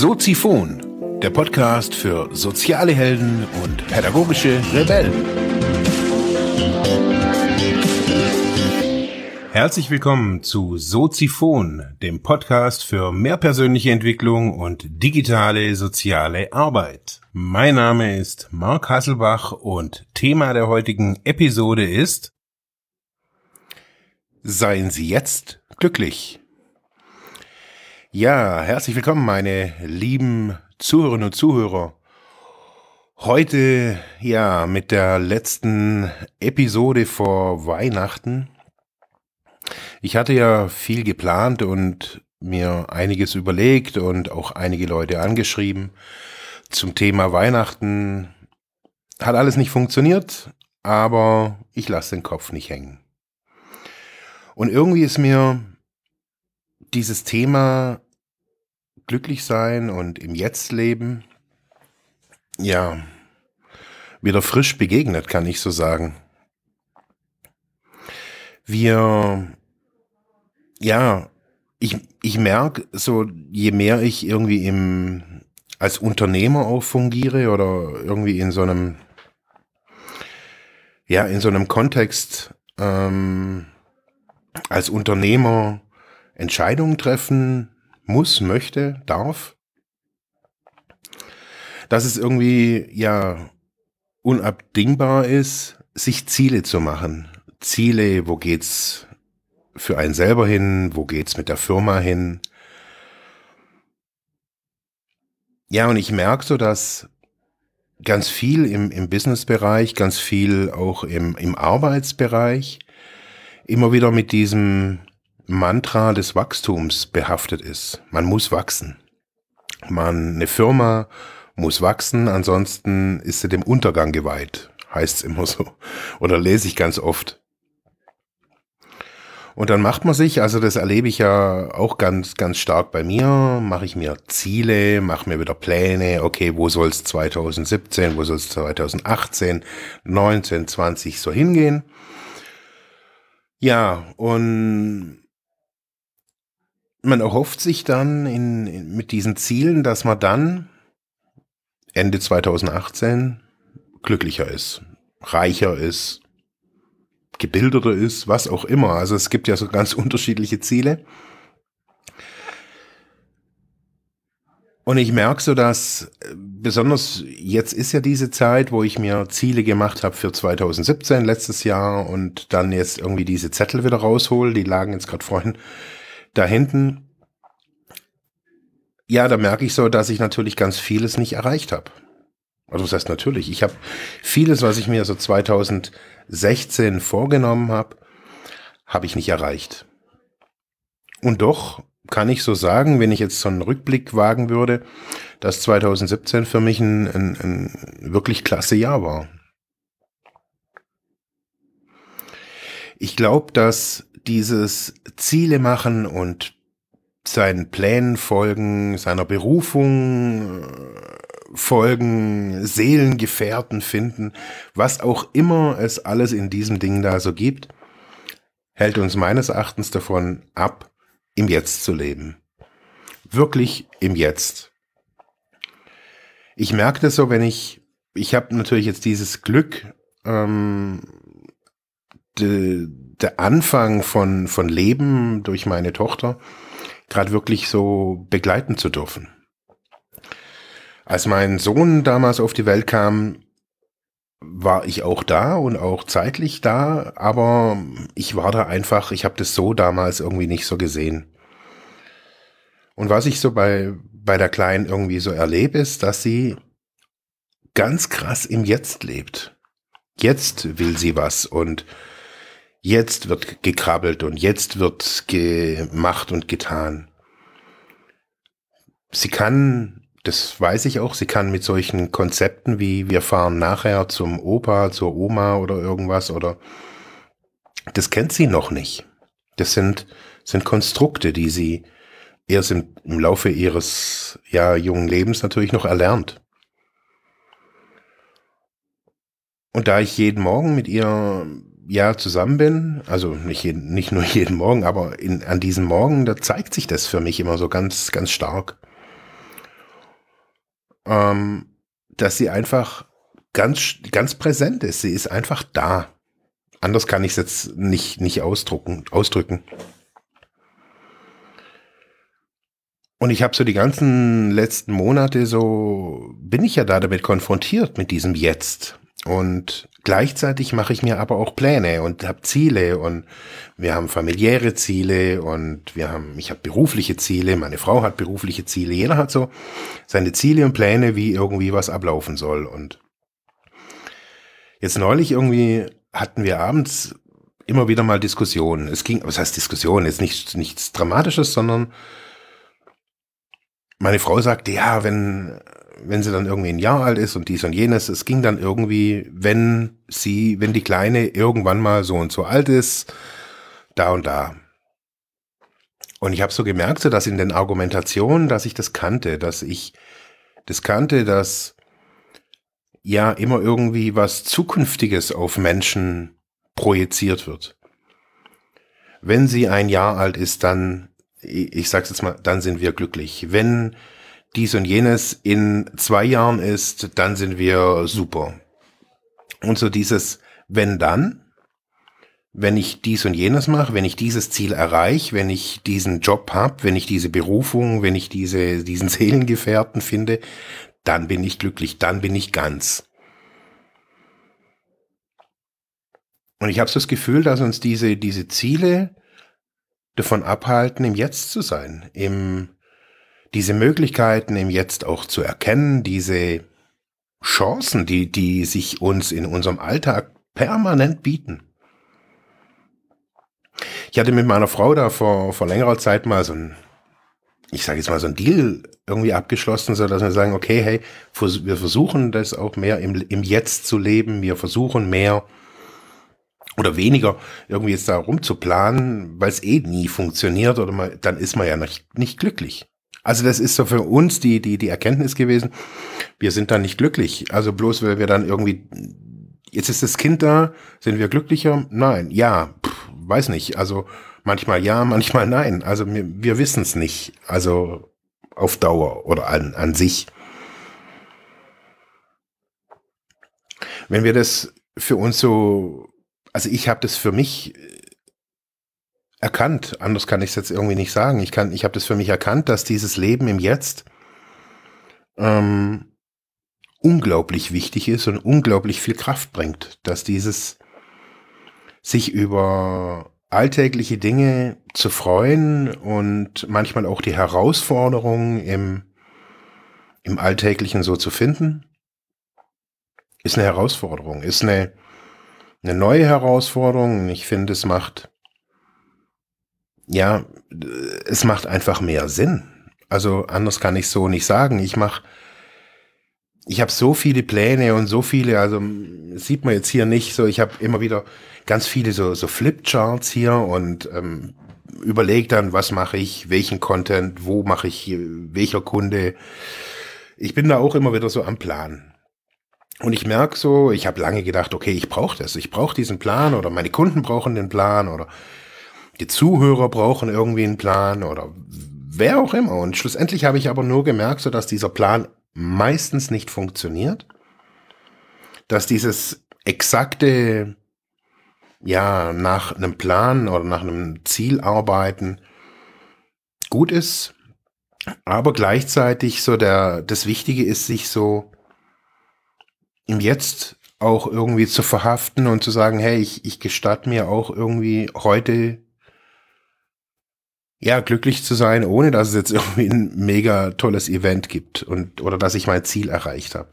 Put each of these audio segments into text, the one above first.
Soziphon, der Podcast für soziale Helden und pädagogische Rebellen. Herzlich willkommen zu Soziphon, dem Podcast für mehr persönliche Entwicklung und digitale soziale Arbeit. Mein Name ist Marc Hasselbach und Thema der heutigen Episode ist Seien Sie jetzt glücklich. Ja, herzlich willkommen, meine lieben Zuhörerinnen und Zuhörer. Heute, ja, mit der letzten Episode vor Weihnachten. Ich hatte ja viel geplant und mir einiges überlegt und auch einige Leute angeschrieben zum Thema Weihnachten. Hat alles nicht funktioniert, aber ich lasse den Kopf nicht hängen. Und irgendwie ist mir dieses Thema glücklich sein und im Jetzt leben, ja, wieder frisch begegnet, kann ich so sagen. Wir, ja, ich, ich merke so, je mehr ich irgendwie im, als Unternehmer auch fungiere oder irgendwie in so einem, ja, in so einem Kontext, ähm, als Unternehmer Entscheidungen treffen muss, möchte, darf, dass es irgendwie ja unabdingbar ist, sich Ziele zu machen. Ziele, wo geht's für einen selber hin, wo geht's mit der Firma hin. Ja, und ich merke so, dass ganz viel im, im Businessbereich, ganz viel auch im, im Arbeitsbereich immer wieder mit diesem Mantra des Wachstums behaftet ist. Man muss wachsen. Man, eine Firma muss wachsen, ansonsten ist sie dem Untergang geweiht, heißt es immer so. Oder lese ich ganz oft. Und dann macht man sich, also das erlebe ich ja auch ganz, ganz stark bei mir, mache ich mir Ziele, mache mir wieder Pläne, okay, wo soll es 2017, wo soll es 2018, 19, 20 so hingehen. Ja, und man erhofft sich dann in, in, mit diesen Zielen, dass man dann Ende 2018 glücklicher ist, reicher ist, gebildeter ist, was auch immer. Also es gibt ja so ganz unterschiedliche Ziele. Und ich merke so, dass äh, besonders jetzt ist ja diese Zeit, wo ich mir Ziele gemacht habe für 2017 letztes Jahr und dann jetzt irgendwie diese Zettel wieder raushol, die lagen jetzt gerade vorhin da hinten, ja, da merke ich so, dass ich natürlich ganz vieles nicht erreicht habe. Also das heißt natürlich, ich habe vieles, was ich mir so 2016 vorgenommen habe, habe ich nicht erreicht. Und doch kann ich so sagen, wenn ich jetzt so einen Rückblick wagen würde, dass 2017 für mich ein, ein, ein wirklich klasse Jahr war. Ich glaube, dass dieses Ziele machen und seinen Plänen folgen, seiner Berufung äh, folgen, Seelengefährten finden, was auch immer es alles in diesem Ding da so gibt, hält uns meines Erachtens davon ab, im Jetzt zu leben. Wirklich im Jetzt. Ich merke das so, wenn ich, ich habe natürlich jetzt dieses Glück, ähm, de, der Anfang von, von Leben durch meine Tochter gerade wirklich so begleiten zu dürfen. Als mein Sohn damals auf die Welt kam, war ich auch da und auch zeitlich da, aber ich war da einfach, ich habe das so damals irgendwie nicht so gesehen. Und was ich so bei, bei der Kleinen irgendwie so erlebe, ist, dass sie ganz krass im Jetzt lebt. Jetzt will sie was und Jetzt wird gekrabbelt und jetzt wird gemacht und getan. Sie kann, das weiß ich auch, sie kann mit solchen Konzepten wie wir fahren nachher zum Opa, zur Oma oder irgendwas oder das kennt sie noch nicht. Das sind, sind Konstrukte, die sie erst im, im Laufe ihres ja, jungen Lebens natürlich noch erlernt. Und da ich jeden Morgen mit ihr ja zusammen bin, also nicht, jeden, nicht nur jeden Morgen, aber in, an diesem Morgen, da zeigt sich das für mich immer so ganz, ganz stark. ähm, dass sie einfach ganz, ganz präsent ist. Sie ist einfach da. Anders kann ich es jetzt nicht, nicht ausdrucken, ausdrücken. Und ich habe so die ganzen letzten Monate so, bin ich ja da damit konfrontiert mit diesem Jetzt. Und gleichzeitig mache ich mir aber auch Pläne und habe Ziele und wir haben familiäre Ziele und wir haben, ich habe berufliche Ziele, meine Frau hat berufliche Ziele, jeder hat so seine Ziele und Pläne, wie irgendwie was ablaufen soll. Und jetzt neulich irgendwie hatten wir abends immer wieder mal Diskussionen. Es ging, was heißt Diskussionen? Jetzt nicht, nichts Dramatisches, sondern meine Frau sagte, ja, wenn, wenn sie dann irgendwie ein Jahr alt ist und dies und jenes, es ging dann irgendwie, wenn sie, wenn die Kleine irgendwann mal so und so alt ist, da und da. Und ich habe so gemerkt, so dass in den Argumentationen, dass ich das kannte, dass ich das kannte, dass ja immer irgendwie was Zukünftiges auf Menschen projiziert wird. Wenn sie ein Jahr alt ist, dann ich sag's jetzt mal, dann sind wir glücklich. Wenn dies und jenes in zwei Jahren ist, dann sind wir super. Und so dieses wenn dann, wenn ich dies und jenes mache, wenn ich dieses Ziel erreiche, wenn ich diesen Job habe, wenn ich diese Berufung, wenn ich diese, diesen Seelengefährten finde, dann bin ich glücklich, dann bin ich ganz. Und ich habe so das Gefühl, dass uns diese, diese Ziele davon abhalten, im Jetzt zu sein, im, diese Möglichkeiten im Jetzt auch zu erkennen, diese Chancen, die, die sich uns in unserem Alltag permanent bieten. Ich hatte mit meiner Frau da vor, vor längerer Zeit mal so ein, ich sage jetzt mal so ein Deal irgendwie abgeschlossen, so dass wir sagen, okay, hey, wir versuchen das auch mehr im, im Jetzt zu leben, wir versuchen mehr oder weniger irgendwie jetzt da rumzuplanen, weil es eh nie funktioniert oder mal, dann ist man ja nicht, nicht glücklich. Also das ist so für uns die, die, die Erkenntnis gewesen, wir sind dann nicht glücklich. Also bloß, weil wir dann irgendwie, jetzt ist das Kind da, sind wir glücklicher? Nein, ja, pff, weiß nicht. Also manchmal ja, manchmal nein. Also wir, wir wissen es nicht. Also auf Dauer oder an, an sich. Wenn wir das für uns so also ich habe das für mich erkannt, anders kann ich es jetzt irgendwie nicht sagen. Ich kann, ich habe das für mich erkannt, dass dieses Leben im Jetzt ähm, unglaublich wichtig ist und unglaublich viel Kraft bringt, dass dieses sich über alltägliche Dinge zu freuen und manchmal auch die Herausforderungen im, im Alltäglichen so zu finden, ist eine Herausforderung, ist eine, eine neue Herausforderung. Ich finde, es macht, ja, es macht einfach mehr Sinn. Also anders kann ich so nicht sagen. Ich mache, ich habe so viele Pläne und so viele, also sieht man jetzt hier nicht so, ich habe immer wieder ganz viele so, so Flipcharts hier und ähm, überlege dann, was mache ich, welchen Content, wo mache ich, welcher Kunde. Ich bin da auch immer wieder so am Plan. Und ich merke so, ich habe lange gedacht, okay, ich brauche das, ich brauche diesen Plan oder meine Kunden brauchen den Plan oder die Zuhörer brauchen irgendwie einen Plan oder wer auch immer. Und schlussendlich habe ich aber nur gemerkt, so dass dieser Plan meistens nicht funktioniert, dass dieses exakte, ja, nach einem Plan oder nach einem Ziel arbeiten gut ist, aber gleichzeitig so der, das Wichtige ist, sich so im Jetzt auch irgendwie zu verhaften und zu sagen, hey, ich, ich gestatte mir auch irgendwie heute ja, glücklich zu sein, ohne dass es jetzt irgendwie ein mega tolles Event gibt und oder dass ich mein Ziel erreicht habe.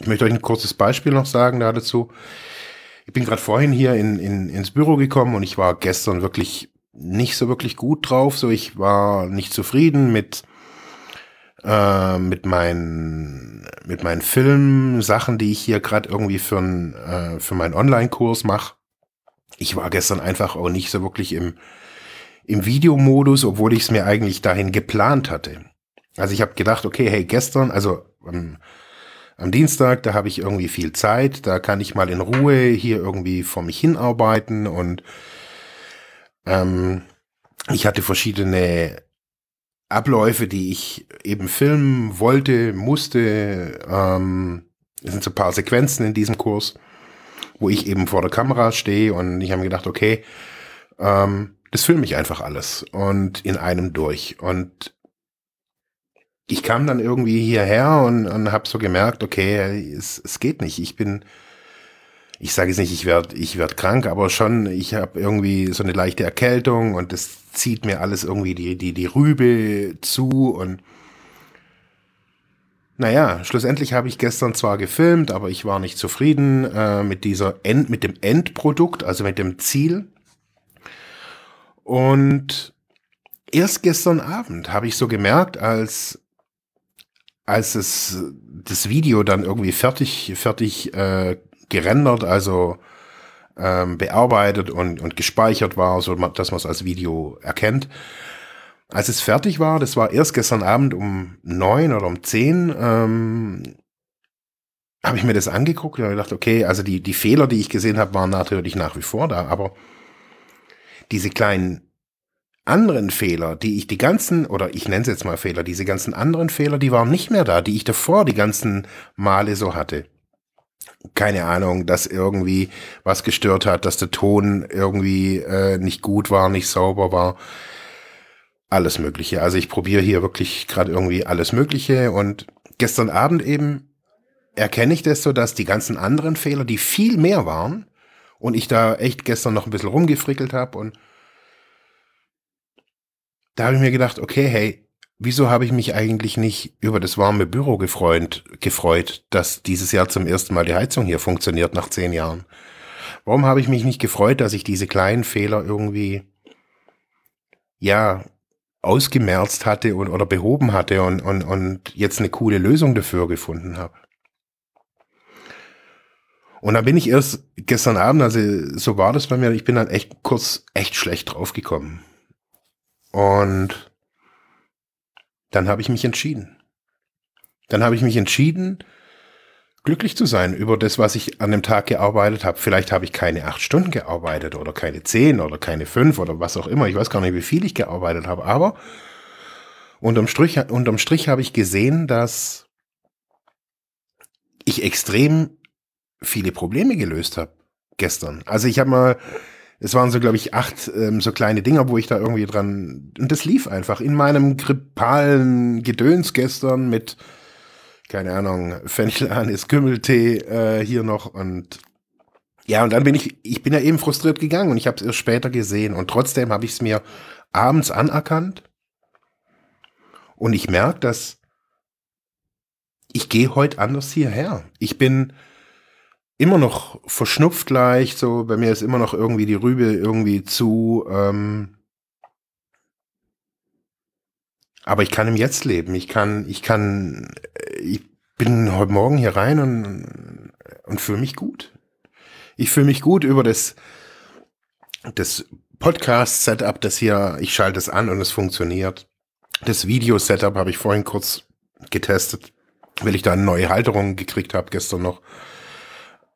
Ich möchte euch ein kurzes Beispiel noch sagen dazu. Ich bin gerade vorhin hier in, in, ins Büro gekommen und ich war gestern wirklich nicht so wirklich gut drauf. So, ich war nicht zufrieden mit äh, mit meinen mit meinen Filmsachen, die ich hier gerade irgendwie für, ein, äh, für meinen Online-Kurs mache. Ich war gestern einfach auch nicht so wirklich im, im Videomodus, obwohl ich es mir eigentlich dahin geplant hatte. Also ich habe gedacht, okay, hey, gestern, also am, am Dienstag, da habe ich irgendwie viel Zeit, da kann ich mal in Ruhe hier irgendwie vor mich hinarbeiten und ähm, ich hatte verschiedene Abläufe, die ich eben filmen wollte, musste. Ähm, es sind so ein paar Sequenzen in diesem Kurs, wo ich eben vor der Kamera stehe und ich habe mir gedacht, okay, ähm, das filme ich einfach alles und in einem durch. Und ich kam dann irgendwie hierher und, und habe so gemerkt, okay, es, es geht nicht. Ich bin, ich sage jetzt nicht, ich werde ich werd krank, aber schon, ich habe irgendwie so eine leichte Erkältung und das zieht mir alles irgendwie die, die, die Rübe zu und naja, schlussendlich habe ich gestern zwar gefilmt, aber ich war nicht zufrieden äh, mit dieser End, mit dem Endprodukt, also mit dem Ziel. Und erst gestern Abend habe ich so gemerkt, als als es das Video dann irgendwie fertig fertig äh, gerendert, also ähm, bearbeitet und, und gespeichert war, so dass man es als Video erkennt. Als es fertig war, das war erst gestern Abend um neun oder um zehn, ähm, habe ich mir das angeguckt und gedacht, okay, also die, die Fehler, die ich gesehen habe, waren natürlich nach wie vor da, aber diese kleinen anderen Fehler, die ich die ganzen, oder ich nenne es jetzt mal Fehler, diese ganzen anderen Fehler, die waren nicht mehr da, die ich davor die ganzen Male so hatte keine Ahnung, dass irgendwie was gestört hat, dass der Ton irgendwie äh, nicht gut war, nicht sauber war. Alles Mögliche. Also ich probiere hier wirklich gerade irgendwie alles Mögliche und gestern Abend eben erkenne ich das so, dass die ganzen anderen Fehler, die viel mehr waren und ich da echt gestern noch ein bisschen rumgefrickelt habe und da habe ich mir gedacht, okay, hey, Wieso habe ich mich eigentlich nicht über das warme Büro gefreut, gefreut, dass dieses Jahr zum ersten Mal die Heizung hier funktioniert nach zehn Jahren? Warum habe ich mich nicht gefreut, dass ich diese kleinen Fehler irgendwie, ja, ausgemerzt hatte und, oder behoben hatte und, und, und jetzt eine coole Lösung dafür gefunden habe? Und dann bin ich erst gestern Abend, also so war das bei mir, ich bin dann echt kurz echt schlecht draufgekommen. Und dann habe ich mich entschieden. Dann habe ich mich entschieden, glücklich zu sein über das, was ich an dem Tag gearbeitet habe. Vielleicht habe ich keine acht Stunden gearbeitet oder keine zehn oder keine fünf oder was auch immer. Ich weiß gar nicht, wie viel ich gearbeitet habe. Aber unterm Strich, unterm Strich habe ich gesehen, dass ich extrem viele Probleme gelöst habe gestern. Also ich habe mal es waren so, glaube ich, acht ähm, so kleine Dinger, wo ich da irgendwie dran. Und das lief einfach in meinem grippalen Gedöns gestern mit, keine Ahnung, Fenchelanis, Kümmeltee äh, hier noch und ja, und dann bin ich, ich bin ja eben frustriert gegangen und ich habe es erst später gesehen und trotzdem habe ich es mir abends anerkannt und ich merke, dass ich gehe heute anders hierher. Ich bin, immer noch verschnupft leicht, so bei mir ist immer noch irgendwie die Rübe irgendwie zu. Ähm, aber ich kann im Jetzt leben. Ich kann, ich kann, ich bin heute Morgen hier rein und, und fühle mich gut. Ich fühle mich gut über das, das Podcast-Setup, das hier, ich schalte es an und es funktioniert. Das Video-Setup habe ich vorhin kurz getestet, weil ich da eine neue Halterung gekriegt habe gestern noch.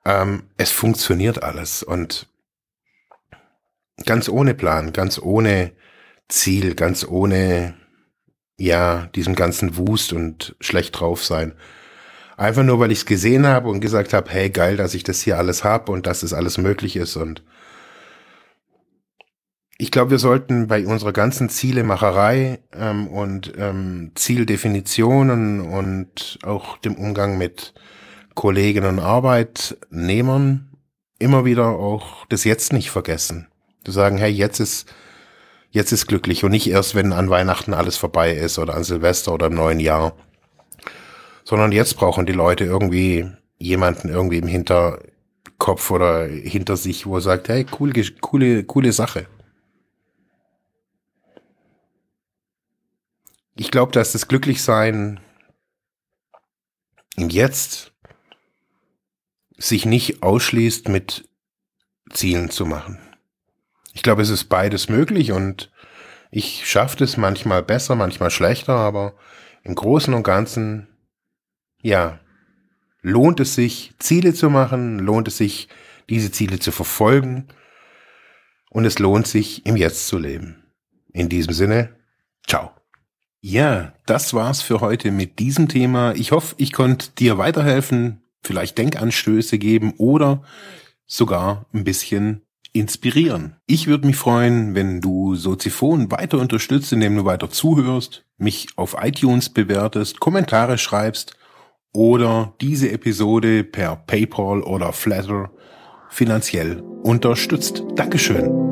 Ähm, es funktioniert alles und ganz ohne Plan, ganz ohne Ziel, ganz ohne, ja, diesem ganzen Wust und schlecht drauf sein. Einfach nur, weil ich es gesehen habe und gesagt habe, hey, geil, dass ich das hier alles habe und dass es alles möglich ist. Und ich glaube, wir sollten bei unserer ganzen Zielemacherei ähm, und ähm, Zieldefinitionen und auch dem Umgang mit Kolleginnen und Arbeitnehmern immer wieder auch das Jetzt nicht vergessen. Zu sagen, hey, jetzt ist, jetzt ist glücklich und nicht erst, wenn an Weihnachten alles vorbei ist oder an Silvester oder im neuen Jahr. Sondern jetzt brauchen die Leute irgendwie jemanden irgendwie im Hinterkopf oder hinter sich, wo er sagt, hey, cool, coole, coole Sache. Ich glaube, dass das Glücklichsein im Jetzt sich nicht ausschließt, mit Zielen zu machen. Ich glaube, es ist beides möglich und ich schaffe es manchmal besser, manchmal schlechter, aber im Großen und Ganzen, ja, lohnt es sich, Ziele zu machen, lohnt es sich, diese Ziele zu verfolgen und es lohnt sich, im Jetzt zu leben. In diesem Sinne, ciao. Ja, das war's für heute mit diesem Thema. Ich hoffe, ich konnte dir weiterhelfen, vielleicht Denkanstöße geben oder sogar ein bisschen inspirieren. Ich würde mich freuen, wenn du Soziphon weiter unterstützt, indem du weiter zuhörst, mich auf iTunes bewertest, Kommentare schreibst oder diese Episode per PayPal oder Flatter finanziell unterstützt. Dankeschön.